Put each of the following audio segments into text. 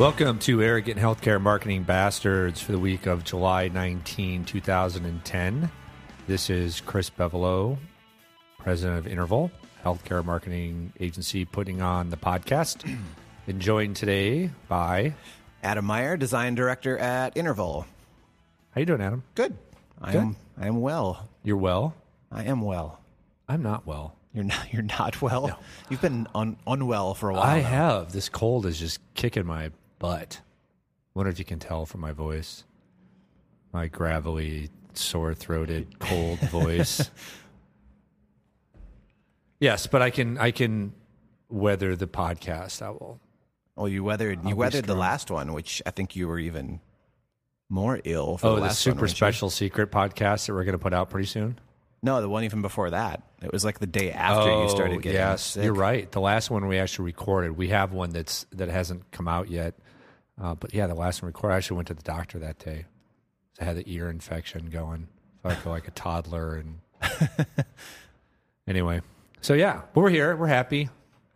Welcome to Arrogant Healthcare Marketing Bastards for the week of July 19, 2010. This is Chris Bevolo, president of Interval, healthcare marketing agency putting on the podcast. and joined today by Adam Meyer, design director at Interval. How you doing, Adam? Good. I Good. am I am well. You're well? I am well. I'm not well. You're not you're not well. You've been un, unwell for a while. I now. have. This cold is just kicking my butt. Wonder if you can tell from my voice. My gravelly, sore throated, cold voice. Yes, but I can I can weather the podcast. I will. Well, you weathered I'll you weathered the last one, which I think you were even more ill for Oh, the the super one, weren't you? special secret podcast that we're going to put out pretty soon. No, the one even before that. It was like the day after you started oh, getting Oh, yes, sick. you're right. The last one we actually recorded. We have one that's that hasn't come out yet. Uh, but yeah, the last one recorded. I actually went to the doctor that day. I had the ear infection going. So I feel like a toddler. And anyway, so yeah, but we're here. We're happy.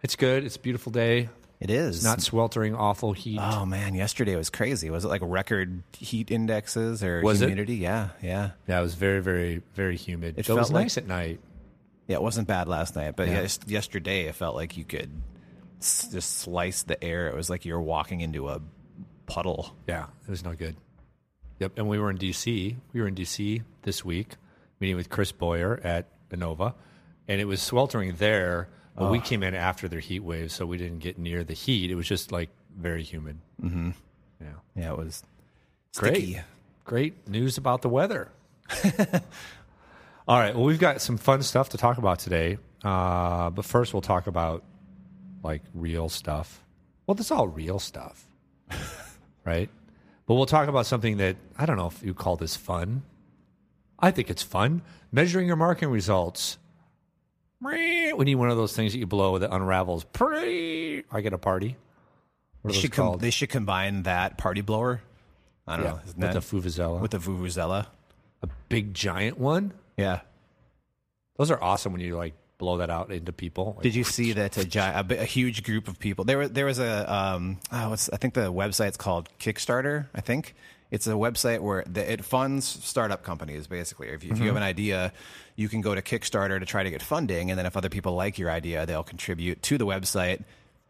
It's good. It's a beautiful day. It is. Not sweltering, awful heat. Oh man, yesterday was crazy. Was it like record heat indexes or Was it? humidity? Yeah, yeah. yeah, it was very, very, very humid. It It, was like- nice at night. Yeah, it wasn't bad last night, but Yeah. yesterday it felt like you could s- just slice the air. It was like you were walking into a puddle. Yeah, it was no good. Yep, and we were in DC. We were in DC this week, meeting with Chris Boyer at Inova, and it was sweltering there. But we came in after their heat wave, so we didn't get near the heat. It was just like very humid. Mm-hmm. Yeah, Yeah, it was great, sticky. great news about the weather. All right, well, we've got some fun stuff to talk about today, uh, but first we'll talk about like real stuff. Well, that's all real stuff, right? But we'll talk about something that I don't know if you call this fun. I think it's fun. Measuring your marketing results. We need one of those things that you blow that unravels. I get a party. What They should, com- they should combine that party blower. I don't yeah, know. With that, the Vuvuzela. with the Vuvuzela. a big giant one. Yeah. Those are awesome when you like blow that out into people. Did you see that a, a, a huge group of people? There was there was a um, oh, I think the website's called Kickstarter. I think it's a website where the, it funds startup companies. Basically, if you, if you have an idea, you can go to Kickstarter to try to get funding, and then if other people like your idea, they'll contribute to the website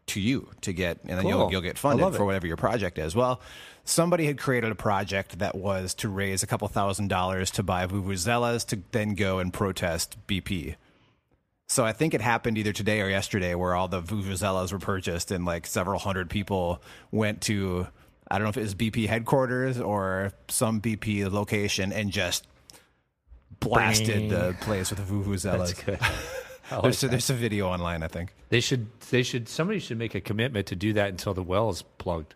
to you to get, and then you'll you'll get funded for whatever your project is. Well. Somebody had created a project that was to raise a couple thousand dollars to buy vuvuzelas to then go and protest BP. So I think it happened either today or yesterday where all the vuvuzelas were purchased and like several hundred people went to I don't know if it was BP headquarters or some BP location and just blasted Bing. the place with the vuvuzelas. That's good. Like There's that. there's a video online, I think. They should. They should. Somebody should make a commitment to do that until the well is plugged.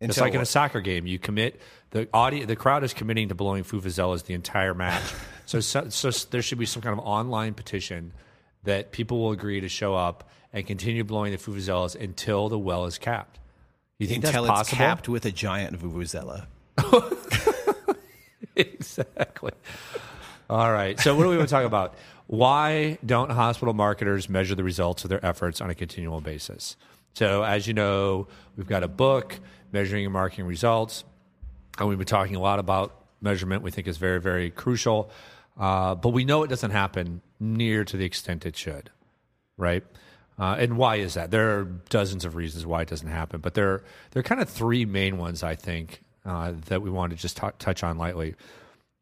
It's Until like in a soccer game. You commit the audience. The crowd is committing to blowing vuvuzelas the entire match. so, so, so there should be some kind of online petition that people will agree to show up and continue blowing the vuvuzelas until the well is capped. You think until that's it's possible? capped with a giant vuvuzela. exactly. All right. So, what do we want to talk about? Why don't hospital marketers measure the results of their efforts on a continual basis? So, as you know, we've got a book, Measuring and Marketing Results, and we've been talking a lot about measurement. We think is very, very crucial, uh, but we know it doesn't happen near to the extent it should, right? Uh, and why is that? There are dozens of reasons why it doesn't happen, but there there are kind of three main ones I think uh, that we want to just t- touch on lightly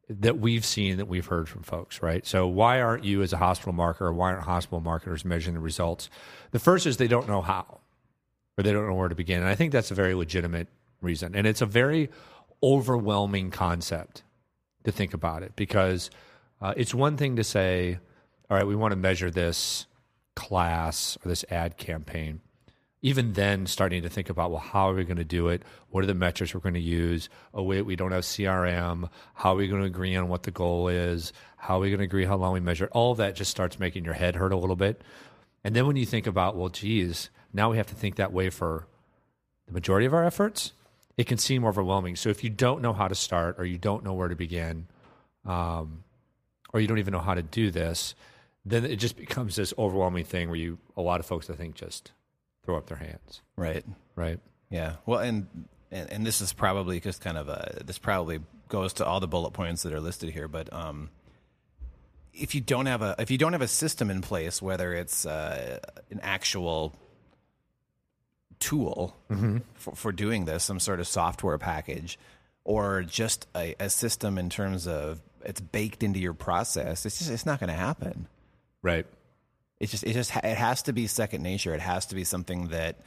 that we've seen that we've heard from folks, right? So why aren't you as a hospital marketer, why aren't hospital marketers measuring the results? The first is they don't know how, or they don't know where to begin. And I think that's a very legitimate reason. And it's a very overwhelming concept to think about it because uh, it's one thing to say, all right, we want to measure this class or this ad campaign. Even then starting to think about well how are we going to do it? What are the metrics we're going to use? Oh wait we don't have crm how are we going to agree on what the goal is? How are we going to agree how long we measure? All that just starts making your head hurt a little bit. And then when you think about well geez now we have to think that way for the majority of our efforts it can seem overwhelming. So if you don't know how to start or you don't know where to begin um, or you don't even know how to do this then it just becomes this overwhelming thing where you a lot of folks i think just throw up their hands Right. right Yeah. Well, and, and and this is probably just kind of a this probably goes to all the bullet points that are listed here, but um, if you don't have a if you don't have a system in place, whether it's uh, an actual tool for, for doing this, some sort of software package, or just a, a system in terms of it's baked into your process, it's just it's not going to happen. Right. It's just it just it has to be second nature. It has to be something that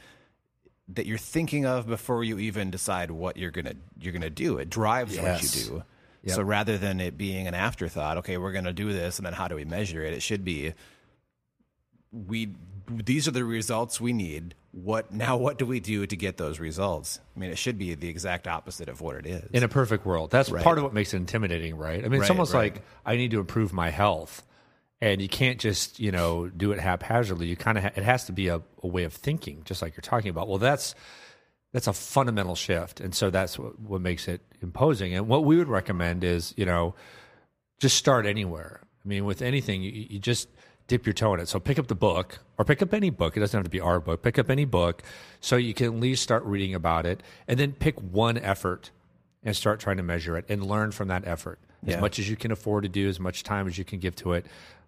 that you're thinking of before you even decide what you're gonna you're gonna do. It drives what you do. Yep. So rather than it being an afterthought, okay, we're gonna do this, and then how do we measure it? It should be we these are the results we need. What now? What do we do to get those results? I mean, it should be the exact opposite of what it is. In a perfect world. That's Right. part of what makes it intimidating, right? I mean, it's almost right. like I need to improve my health. And you can't just, you know, do it haphazardly. You kind of ha- it has to be a, a way of thinking, just like you're talking about. Well, that's that's a fundamental shift, and so that's what, what makes it imposing. And what we would recommend is, you know, just start anywhere. I mean, with anything, you, you just dip your toe in it. So pick up the book or pick up any book. It doesn't have to be our book. Pick up any book so you can at least start reading about it and then pick one effort and start trying to measure it and learn from that effort as much as you can afford to do, as much time as you can give to it.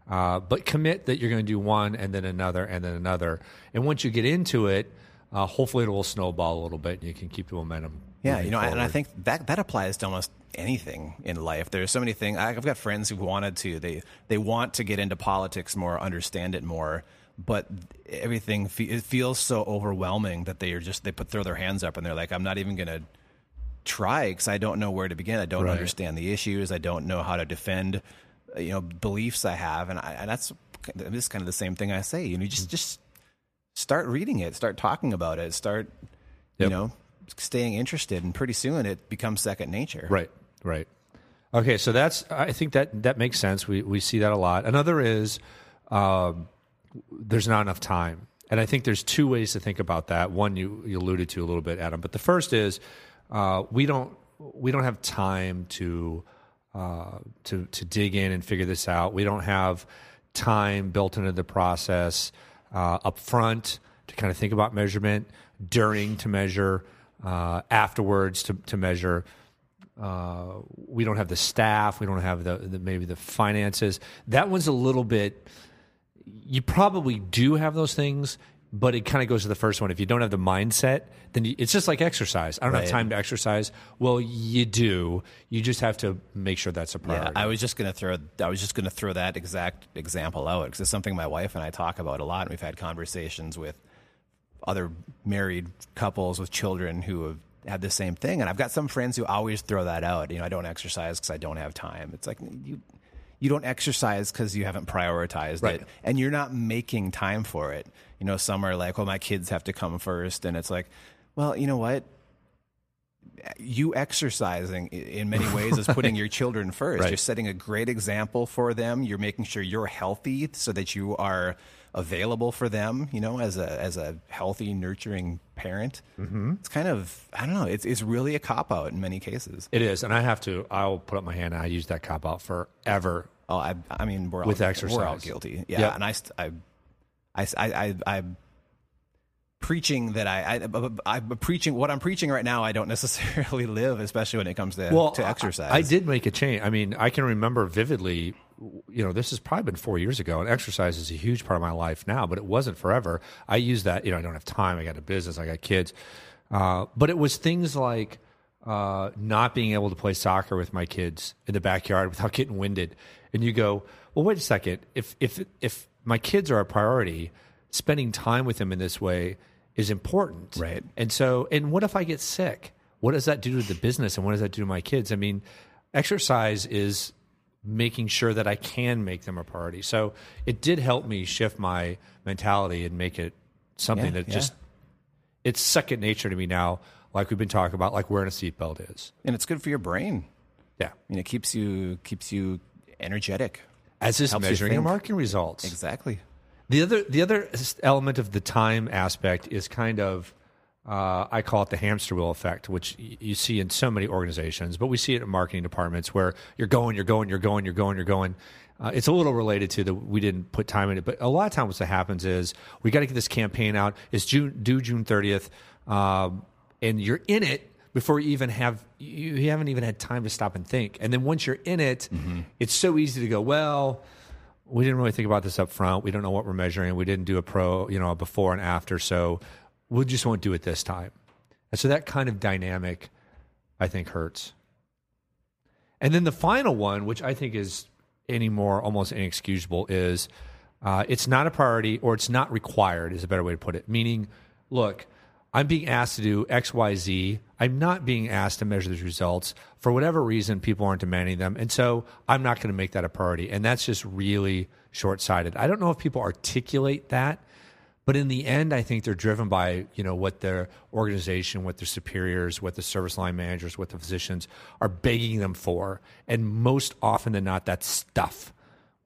Uh, but commit that you're going to do one and then another and then another. And once you get into it, uh, hopefully it will snowball a little bit and you can keep the momentum. Yeah, you know, and I think that that applies to almost anything in life. There's so many things. I've got friends who wanted to. They they want to get into politics more, understand it more, but everything fe- it feels so overwhelming that they are just they put throw their hands up and they're like, I'm not even going to try because I don't know where to begin. I don't Right. understand the issues. I don't know how to defend, you know, beliefs I have, and, I, and that's this is kind of the same thing I say. You know, just just start reading it, start talking about it, start, you know, staying interested, and pretty soon it becomes second nature. Right, right. Okay, so that's I think that that makes sense. We we see that a lot. Another is um, there's not enough time, and I think there's two ways to think about that. One you you alluded to a little bit, Adam, but the first is uh, we don't we don't have time to uh, to to dig in and figure this out. We don't have time built into the process uh, up front to kind of think about measurement, during to measure, uh, afterwards to to measure uh, we don't have the staff, we don't have the, the maybe the finances. That one's a little bit. You probably do have those things, but it kind of goes to the first one. If you don't have the mindset, then you, it's just like exercise. I don't have time to exercise. Well, you do. You just have to make sure that's a Yeah, priority. I was just gonna throw. I was just gonna throw that exact example out because it's something my wife and I talk about a lot. And we've had conversations with other married couples with children who have had the same thing. And I've got some friends who always throw that out. You know, I don't exercise because I don't have time. It's like you. You don't exercise because you haven't prioritized Right. it, and you're not making time for it. You know, some are like, "Well, my kids have to come first. and it's like, "Well, you know what? you exercising in many ways is putting your children first. Right. You're setting a great example for them. You're making sure you're healthy so that you are available for them, you know, as a as a healthy, nurturing parent. Mm-hmm. It's kind of I don't know, it's it's really a cop out in many cases. it is, and I have to. I'll put up my hand. I use that cop out forever. Oh, I I mean, we're With all, exercise. we're all guilty. Yeah, Yep. and I I I I I. I preaching that I, I I'm preaching what I'm preaching right now I don't necessarily live especially when it comes to to I- exercise. I, did make a change. I mean, I can remember vividly. You know, this has probably been four years ago, and exercise is a huge part of my life now. But it wasn't forever. I use that. You know, I don't have time. I got a business. I got kids. Uh, but it was things like uh, not being able to play soccer with my kids in the backyard without getting winded. And you go, well, wait a second. If if if my kids are a priority, spending time with them in this way is important. Right. And so, and what if I get sick? What does that do to the business and what does that do to my kids? I mean, exercise is making sure that I can make them a priority. So it did help me shift my mentality and make it something Yeah, that yeah. just, it's second nature to me now, like we've been talking about, like wearing a seatbelt is. and it's good for your brain. Yeah. I mean, it keeps you keeps you energetic. As is Helps you measuring your marketing results. Exactly. The other the other element of the time aspect is kind of uh, I call it the hamster wheel effect, which y- you see in so many organizations, but we see it in marketing departments where you're going, you're going, you're going, you're going, you're going. Uh, it's a little related to that we didn't put time in it, but a lot of times what happens is we got to get this campaign out. It's June due June 30th. Um, and you're in it before you even have you, you haven't even had time to stop and think. And then once you're in it, it's so easy to go, well, we didn't really think about this up front. We don't know what we're measuring. We didn't do a pro, you know, a before and after. So we just won't do it this time. And so that kind of dynamic, I think, hurts. And then the final one, which I think is any more almost inexcusable, is uh, it's not a priority or it's not required, is a better way to put it. Meaning, look, I'm being asked to do X, Y, Z. I'm not being asked to measure these results. For whatever reason, people aren't demanding them. And so I'm not going to make that a priority. And that's just really short sighted. I don't know if people articulate that. But in the end, I think they're driven by you know what their organization, what their superiors, what the service line managers, what the physicians are begging them for, and most often than not, that's stuff.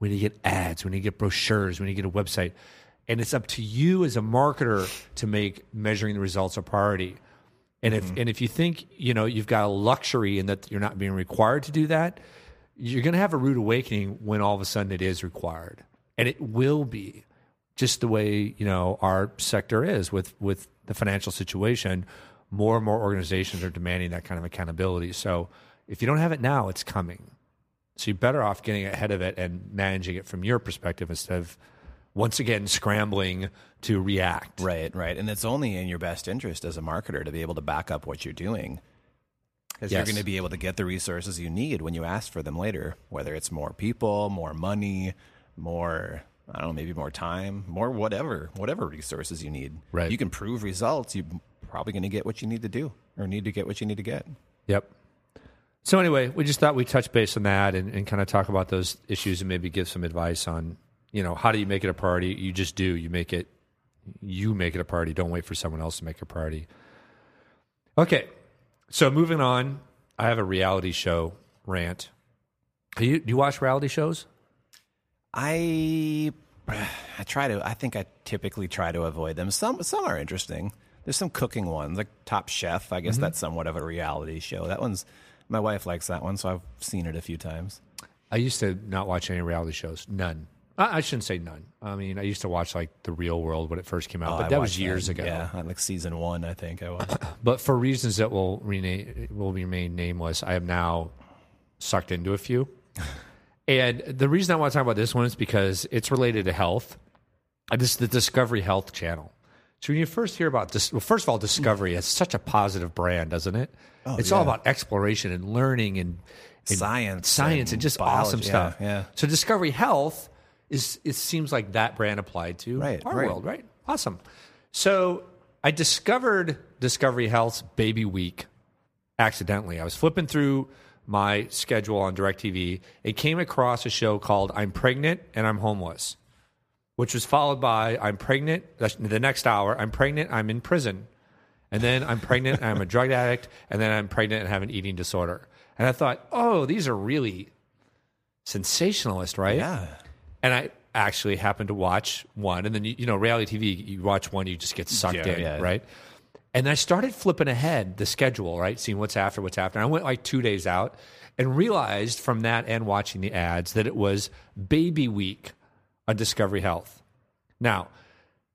We need to get ads, we need to get brochures, we need to get a website, and it's up to you as a marketer to make measuring the results a priority. And if mm-hmm. and if you think you know you've got a luxury in that you're not being required to do that, you're going to have a rude awakening when all of a sudden it is required, and it will be just the way you know our sector is with with the financial situation more and more organizations are demanding that kind of accountability so if you don't have it now it's coming so you're better off getting ahead of it and managing it from your perspective instead of once again scrambling to react Right, right. And it's only in your best interest as a marketer to be able to back up what you're doing. Because you're going to be able to get the resources you need when you ask for them later, whether it's more people, more money, more, I don't know, maybe more time, more whatever, whatever resources you need. Right. You can prove results, you're probably going to get what you need to do or need to get what you need to get. Yep. So anyway, we just thought we'd touch base on that and, and kind of talk about those issues and maybe give some advice on, you know, how do you make it a priority? You just do. You make it you make it a priority. Don't wait for someone else to make a priority. Okay. So moving on, I have a reality show rant. Do you, do you watch reality shows? I I try to. I think I typically try to avoid them. Some some are interesting. There's some cooking ones, like Top Chef. I guess mm-hmm. that's somewhat of a reality show. That one's my wife likes that one, so I've seen it a few times. I used to not watch any reality shows. None. I, I shouldn't say none. I mean, I used to watch like The Real World when it first came out, Oh, but I that was years ago. Yeah, like season one, I think I was. But for reasons that will rename, will remain nameless, I am now sucked into a few. and the reason I want to talk about this one is because it's related to health. This is the Discovery Health Channel. So when you first hear about this, well, first of all, Discovery has such a positive brand, doesn't it? Oh, it's all about exploration and learning and, and Science science, and, and just biology, awesome yeah, stuff. yeah. So Discovery Health is it seems like that brand applied to Right, our right. world, right? Awesome. So I discovered Discovery Health's Baby Week accidentally. I was flipping through my schedule on DirecTV. It came across a show called I'm Pregnant and I'm Homeless, which was followed by I'm Pregnant. The next hour, I'm pregnant, I'm in prison. And then I'm pregnant, I'm a drug addict. And then I'm pregnant and have an eating disorder. And I thought, oh, these are really sensationalist, right? yeah, And I actually happened to watch one, and then you, you know, reality TV, you watch one, you just get sucked Yeah, in, yeah. right? And I started flipping ahead the schedule, right, seeing what's after, what's after. And I went like two days out and realized from that and watching the ads that it was Baby Week on Discovery Health. Now,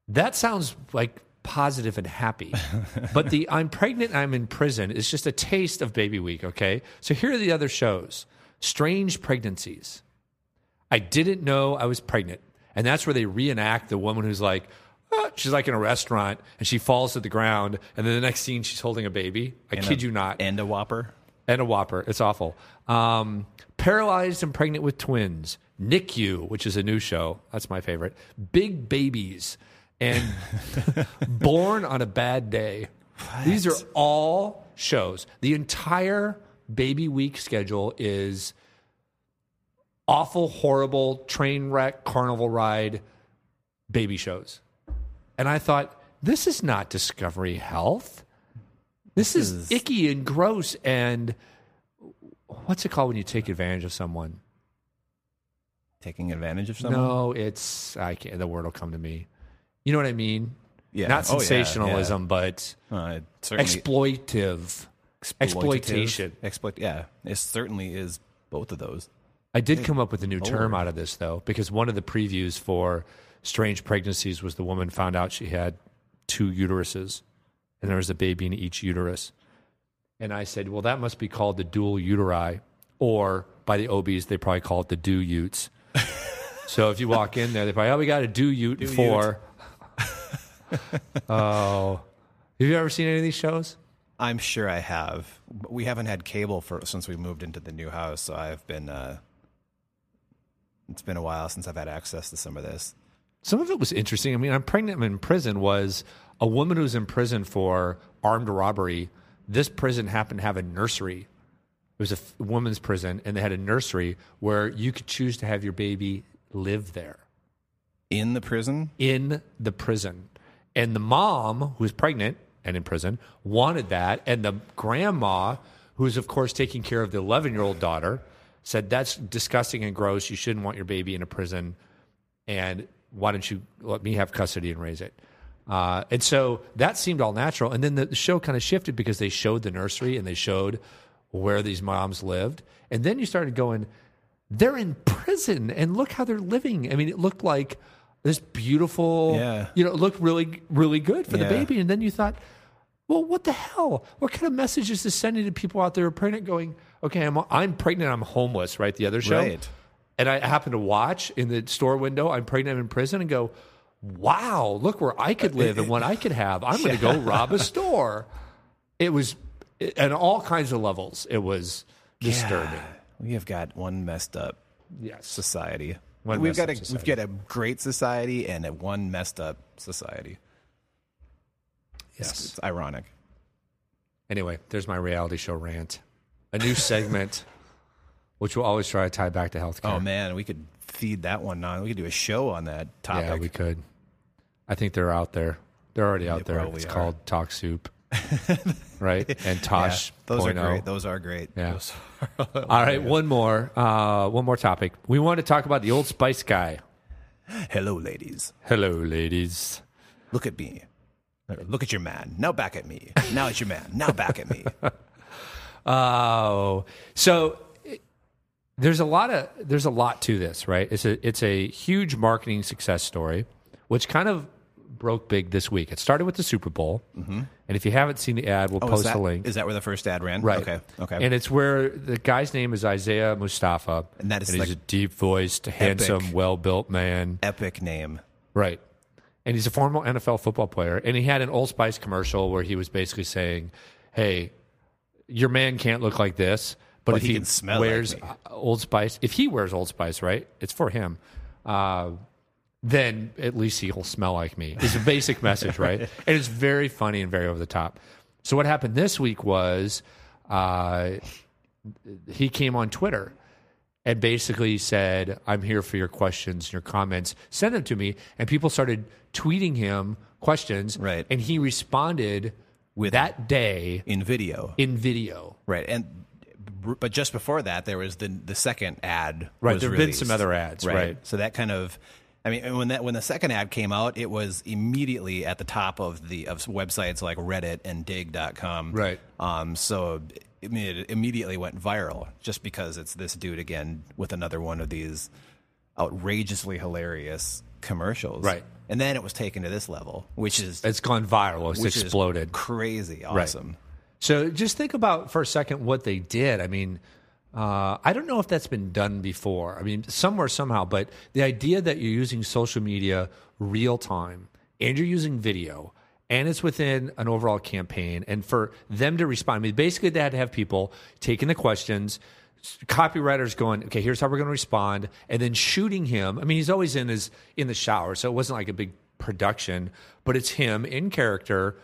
that sounds like positive and happy, but the I'm pregnant, I'm in prison is just a taste of Baby Week. Okay, so here are the other shows: Strange Pregnancies. I didn't know I was pregnant. And that's where they reenact the woman who's like, She's like in a restaurant and she falls to the ground. And then the next scene, she's holding a baby. I And kid a- you not. and a Whopper. And a whopper. It's awful. Um, Paralyzed and Pregnant with Twins. NICU, which is a new show. That's my favorite. Big Babies. And Born on a Bad Day. These are all shows. The entire Baby Week schedule is awful, horrible train wreck, carnival ride baby shows. And I thought, this is not Discovery Health. This, is, is- icky and gross. And what's it called when you take advantage of someone? Taking advantage of someone. No, it's I can't. The word will come to me. You know what I mean? Yeah. Not Oh, yeah, sensationalism, but yeah. Uh, it certainly exploitive. exploitation. Exploit. Yeah, it certainly is both of those. I did come up with a new term out of this though, because one of the previews for strange pregnancies was the woman found out she had two uteruses, and there was a baby in each uterus. And I said, well, that must be called the dual uteri, or by the OBs, they probably call it the do utes. so if you walk in there, they probably, oh, we got a do ute for. oh, have you ever seen any of these shows? I'm sure I have. But we haven't had cable for since we moved into the new house, so I've been. Uh, it's been a while since I've had access to some of this. Some of it was interesting. I mean, I'm pregnant. I'm in prison. Was a woman who was in prison for armed robbery. This prison happened to have a nursery. It was a f- woman's prison, and they had a nursery where you could choose to have your baby live there In the prison? in the prison. And the mom, who was pregnant and in prison, wanted that. And the grandma, who was, of course, taking care of the 11 year old daughter, said, That's disgusting and gross. You shouldn't want your baby in a prison. And why don't you let me have custody and raise it? Uh, and so that seemed all natural. And then the, the show kind of shifted because they showed the nursery and they showed where these moms lived. And then you started going, they're in prison and look how they're living. I mean, it looked like this beautiful, Yeah. you know, it looked really, really good for the baby. And then you thought, well, what the hell? What kind of message is this sending to people out there pregnant going, okay, I'm, I'm pregnant, I'm homeless, right? The other show. Right. And I happen to watch in the store window, I'm pregnant, I'm in prison, and go, wow, look where I could live and what I could have. I'm going to go rob a store. It was, at all kinds of levels, it was disturbing. We have got one messed up Yes. society. One we've got a society. we've got a great society and a one messed up society. Yes. It's ironic. Anyway, there's my reality show rant. A new segment, which we'll always try to tie back to healthcare. Oh man, we could feed that one on. We could do a show on that topic. yeah, we could. I think they're out there. They're already out They there. It's are. called Talk Soup, right? And Yeah, Tosh. those are 0.0. great. Those are great. Yeah. Those All right, one more. Uh, one more topic. We want to talk about the Old Spice guy. Hello, ladies. Hello, ladies. Look at me. Look at your man. Now back at me. Now it's your man. Now back at me. Oh, so it- there's a lot of there's a lot to this, right? It's a it's a huge marketing success story, which kind of broke big this week. It started with the Super Bowl, mm-hmm. and if you haven't seen the ad, we'll Oh, post that, a link. is that where the first ad ran? Right. Okay. Okay. And it's where the guy's name is Isaiah Mustafa, And that is he's like a deep voiced, handsome, well built man. Epic name. Right. And he's a former NFL football player. And he had an Old Spice commercial where he was basically saying, Hey, your man can't look like this, but, But if he he, can smell like wears me." uh, Old Spice, if he wears Old Spice, right, it's for him. Uh, then at least he'll smell like me. It's a basic message, right? And it's very funny and very over the top. So what happened this week was uh, he came on Twitter and basically said, I'm here for your questions and your comments. Send them to me. And people started tweeting him questions. Right. And he responded With- that day in video. in video. Right. And but just before that, there was the the second ad. Right, there've been some other ads, right. So that kind of, I mean, when that when the second ad came out, it was immediately at the top of the of websites like Reddit and Digg.com. Right. Um. So I mean, it immediately went viral just because it's this dude again with another one of these outrageously hilarious commercials. Right. And then it was taken to this level, which is It's gone viral. It's exploded. crazy awesome. So just think about for a second what they did. I mean, uh, I don't know if that's been done before. I mean, somewhere, somehow, but the idea that you're using social media real time and you're using video and it's within an overall campaign and for them to respond, I mean, basically they had to have people taking the questions, copywriters going, okay, here's how we're going to respond, and then shooting him. I mean, he's always in his in the shower, so it wasn't like a big production, but it's him in character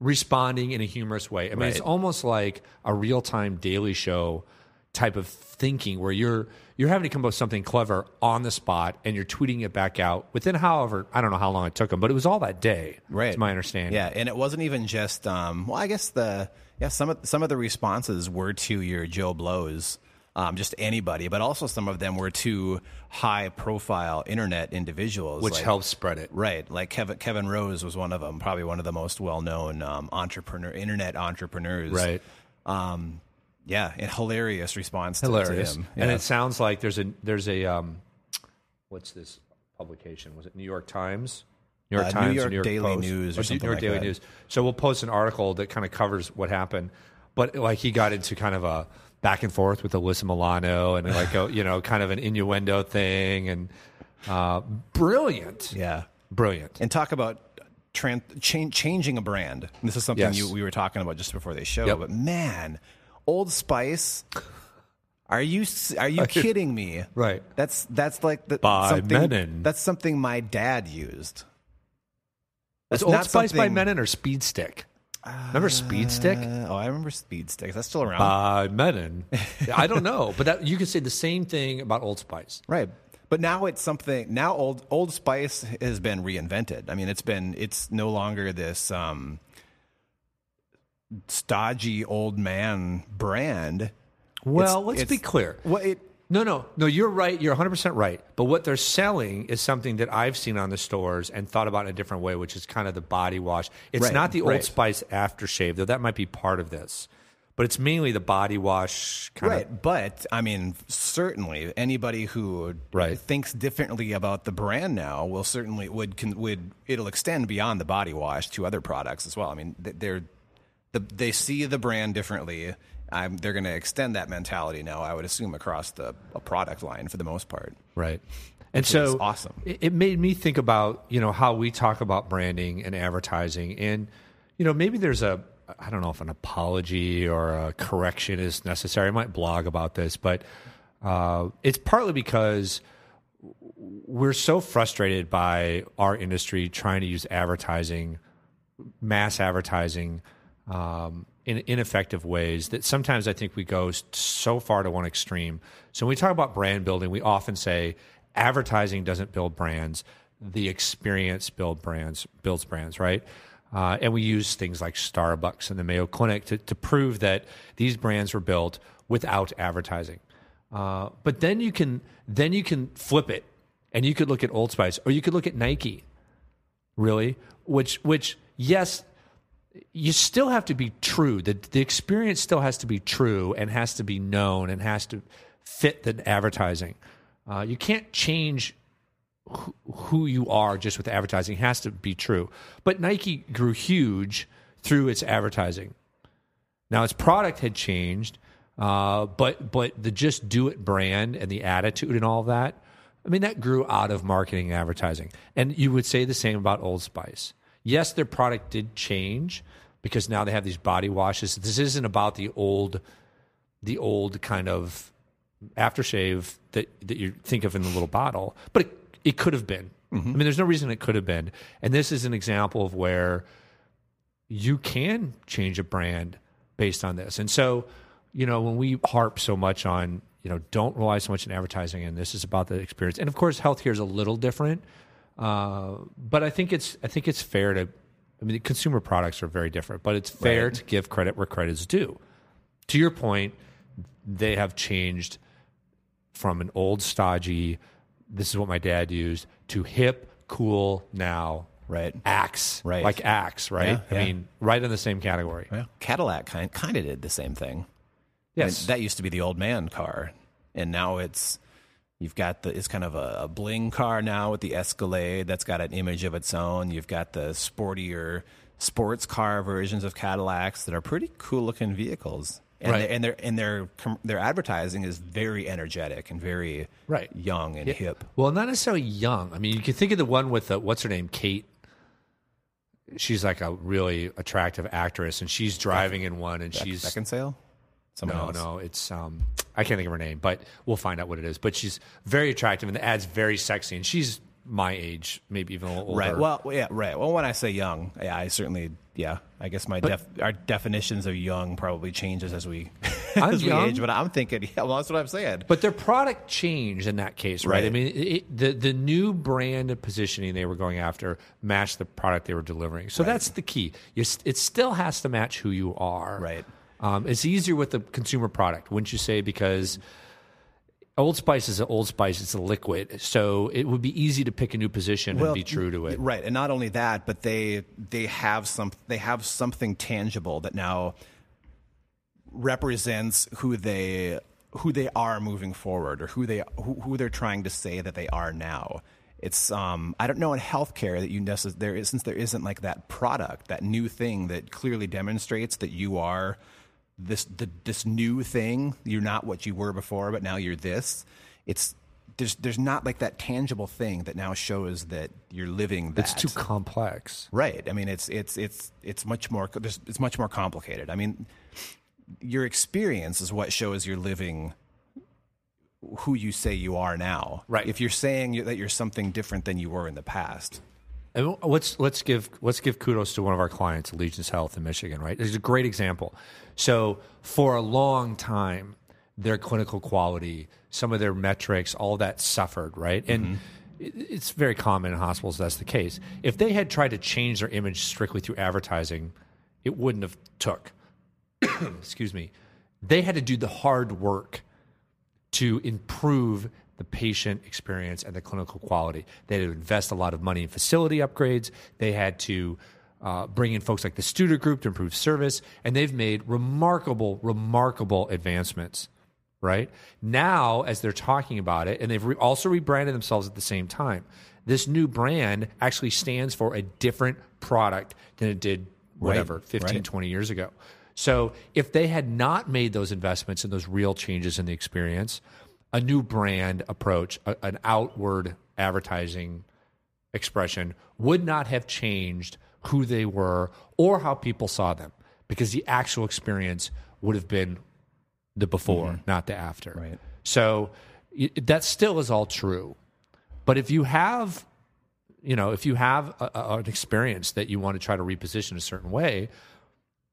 responding in a humorous way. I mean, it's almost like a real time Daily Show type of thinking where you're you're having to come up with something clever on the spot and you're tweeting it back out within however I don't know how long it took him, but it was all that day. Right. It's my understanding. Yeah, and it wasn't even just. Um, well, I guess the yeah some of some of the responses were to your Joe Blows, um, just anybody, but also some of them were to high profile internet individuals, Which like- helps spread it. Right, like Kevin Kevin Rose was one of them, probably one of the most well known um, entrepreneur internet entrepreneurs. Right. Um, yeah, and hilarious response. To, Hilarious. To him. And it sounds like there's a there's a um what's this publication? Was it New York Times? New York Uh, New Times, York New York Daily Post, News or New something York like Daily that. News. So we'll post an article that kind of covers what happened. But like he got into kind of a back and forth with Alyssa Milano and like a you know kind of an innuendo thing and uh, brilliant, Yeah. brilliant. And talk about tran- change, changing a brand. This is something Yes. you, we were talking about just before they show. Yep. But man, Old Spice. Are you s- are you kidding me? Right. That's that's like the, By something, Mennen. That's something my dad used. That's Old Spice by Mennen or Speed Stick? Remember Speed Stick? Uh, oh, I remember Speed Stick. That's still around, By Mennen. I don't know, but that, you could say the same thing about Old Spice. right? But now it's something. Now Old Old Spice has been reinvented. I mean, it's been it's no longer this um, stodgy old man brand. Well, It's- let's it's- be clear. Well, it No, no, no. You're right. You're 100 percent right. But what they're selling is something that I've seen on the stores and thought about in a different way, which is kind of the body wash. It's Right, not the Old right. Spice aftershave, though. That might be part of this, but it's mainly the body wash kind right. of. But I mean, certainly anybody who Right. thinks differently about the brand now will certainly would can, would it'll extend beyond the body wash to other products as well. I mean, they're the, they see the brand differently. I'm, they're going to extend that mentality now. I would assume across the a product line for the most part. Right. And so awesome. It, it made me think about you know how we talk about branding and advertising, and you know maybe there's a I don't know if an apology or a correction is necessary. I might blog about this, but uh, it's partly because we're so frustrated by our industry trying to use advertising, mass advertising, um, in ineffective ways that sometimes I think we go so far to one extreme. So when we talk about brand building, we often say advertising doesn't build brands; the experience build brands builds brands, right? Uh, and we use things like Starbucks and the Mayo Clinic to, to prove that these brands were built without advertising. Uh, but then you can then you can flip it, and you could look at Old Spice, or you could look at Nike, really, which which yes, you still have to be true. The the experience still has to be true and has to be known and has to fit the advertising. Uh, you can't change who, who you are just with advertising. It has to be true. But Nike grew huge through its advertising. Now its product had changed, uh, but but the just do it brand and the attitude and all that. I mean that grew out of marketing and advertising. And you would say the same about Old Spice. Yes, their product did change because now they have these body washes. This isn't about the old the old kind of aftershave that that you think of in the little bottle, but it, it could have been. Mm-hmm. I mean, there's no reason it could have been. And this is an example of where you can change a brand based on this. And so, you know, when we harp so much on, you know, don't rely so much on advertising, and this is about the experience. And of course, healthcare is a little different, uh, but I think it's I think it's fair to. I mean, consumer products are very different, but it's fair Right. to give credit where credit is due. To your point, they have changed from an old stodgy, this is what my dad used, to hip, cool now, Right. axe, Right. like axe, right? Yeah, I yeah. mean, right in the same category. Yeah. Cadillac kind kind of did the same thing. I mean, Yes, that used to be the old man car, and now it's you've got the it's kind of a, a bling car now with the Escalade that's got an image of its own. You've got the sportier sports car versions of Cadillacs that are pretty cool looking vehicles. And Right. they- and their and their their advertising is very energetic and very Right. young and hip. Well, not necessarily young. I mean, you can think of the one with the what's her name, Kate. She's like a really attractive actress, and she's driving in one, and she's Second sale? Someone no, else. no, it's um, I can't think of her name, but we'll find out what it is. But she's very attractive, and the ad's very sexy, and she's my age, maybe even a little older. Right. Well, yeah, right. Well, when I say young, yeah, I certainly, yeah, I guess my def, our definitions of young probably changes as we as we age. But I'm thinking, yeah, well, that's what I'm saying. But their product changed in that case, right? I mean, it, the the new brand of positioning they were going after matched the product they were delivering. So that's the key. You, it still has to match who you are. Right. Um, it's easier with the consumer product, wouldn't you say? Because Old Spice is an Old Spice; it's a liquid, so it would be easy to pick a new position and be true to it. Right, and not only that, but they they have some they have something tangible that now represents who they who they are moving forward or who they who, who they're trying to say that they are now. It's um, I don't know in healthcare that you necess- there is since there isn't like that product, that new thing that clearly demonstrates that you are this the, this new thing. You're not what you were before, but now you're this. It's there's there's not like that tangible thing that now shows that you're living that. It's too complex. Right. I mean, it's it's it's it's much more it's much more complicated. I mean, your experience is what shows you're living who you say you are now. Right. If you're saying that you're something different than you were in the past. And let's let's give let's give kudos to one of our clients, Allegiance Health in Michigan. Right, it's a great example. So for a long time, their clinical quality, some of their metrics, all that suffered. Right, and mm-hmm. it- it's very common in hospitals that's the case. If they had tried to change their image strictly through advertising, it wouldn't have took. Excuse me. They had to do the hard work to improve the patient experience and the clinical quality. They had to invest a lot of money in facility upgrades. They had to uh, bring in folks like the Studer Group to improve service, and they've made remarkable, remarkable advancements. Right now, as they're talking about it, and they've re- also rebranded themselves at the same time. This new brand actually stands for a different product than it did whatever 15, right. 20 years ago. So if they had not made those investments and those real changes in the experience, a new brand approach, a, an outward advertising expression would not have changed who they were or how people saw them because the actual experience would have been the before, mm-hmm. not the after. Right. So that still is all true. But if you have, you know, if you have a, a- an experience that you want to try to reposition a certain way,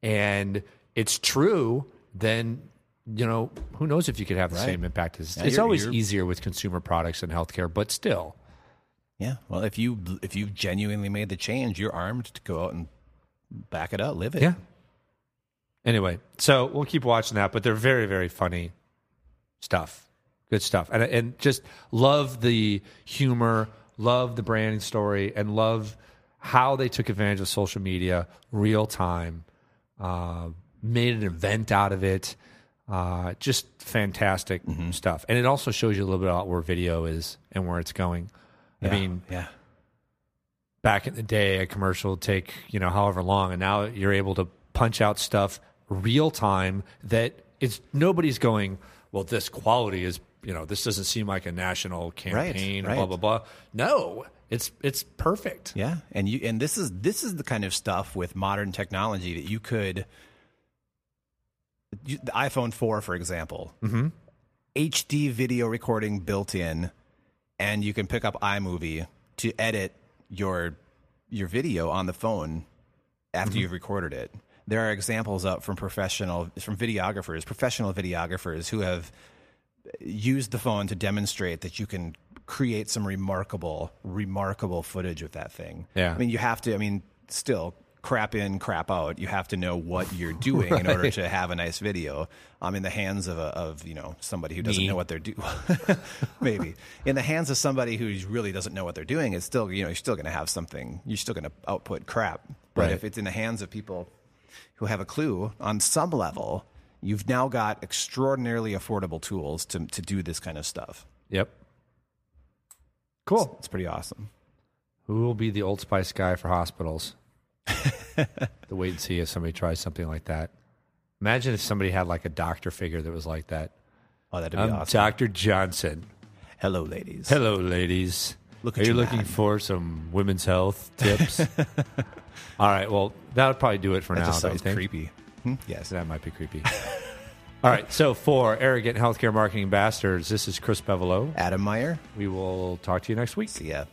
and it's true, then you know who knows if you could have the Right. same impact. As, Yeah, it's you're- always you're- easier with consumer products and healthcare, but still, Yeah. Well, if you if you genuinely made the change, you're armed to go out and back it up, live it. yeah. Anyway, so we'll keep watching that, but they're very, very funny stuff. Good stuff, and and just love the humor, love the branding story, and love how they took advantage of social media, real time, uh, made an event out of it. Uh, just fantastic stuff, and it also shows you a little bit about where video is and where it's going. I mean, yeah. back in the day, a commercial would take you know however long, and now you're able to punch out stuff real time that it's nobody's going. Well, this quality is you know this doesn't seem like a national campaign. right. Blah blah blah. No, it's it's perfect. Yeah, and you and this is this is the kind of stuff with modern technology that you could. The iPhone four, for example, Mm-hmm. HD video recording built in, and you can pick up iMovie to edit your your video on the phone after Mm-hmm. you've recorded it. There are examples up from professional from videographers, professional videographers who have used the phone to demonstrate that you can create some remarkable, remarkable footage with that thing. Yeah. I mean, you have to, I mean, still crap in, crap out. You have to know what you're doing in order to have a nice video. Um, in the hands of a, of, you know, somebody who doesn't Me. know what they're doing. Maybe. In the hands of somebody who really doesn't know what they're doing, it's still, you know, you're still going to have something, you're still going to output crap. But Right. if it's in the hands of people who have a clue on some level, you've now got extraordinarily affordable tools to, to do this kind of stuff. Yep. Cool. It's pretty awesome. Who will be the Old Spice guy for hospitals? to wait and see if somebody tries something like that. Imagine if somebody had like a doctor figure that was like that. Oh, that'd be I'm awesome. Dr. Johnson. Hello, ladies. Hello, ladies. Look Are you looking man. for some women's health tips? All right. Well, that would probably do it for That now. just sounds creepy. Hmm? Yes. That might be creepy. All right. So for arrogant healthcare marketing bastards, this is Chris Bevolo. Adam Meyer. We will talk to you next week. See ya.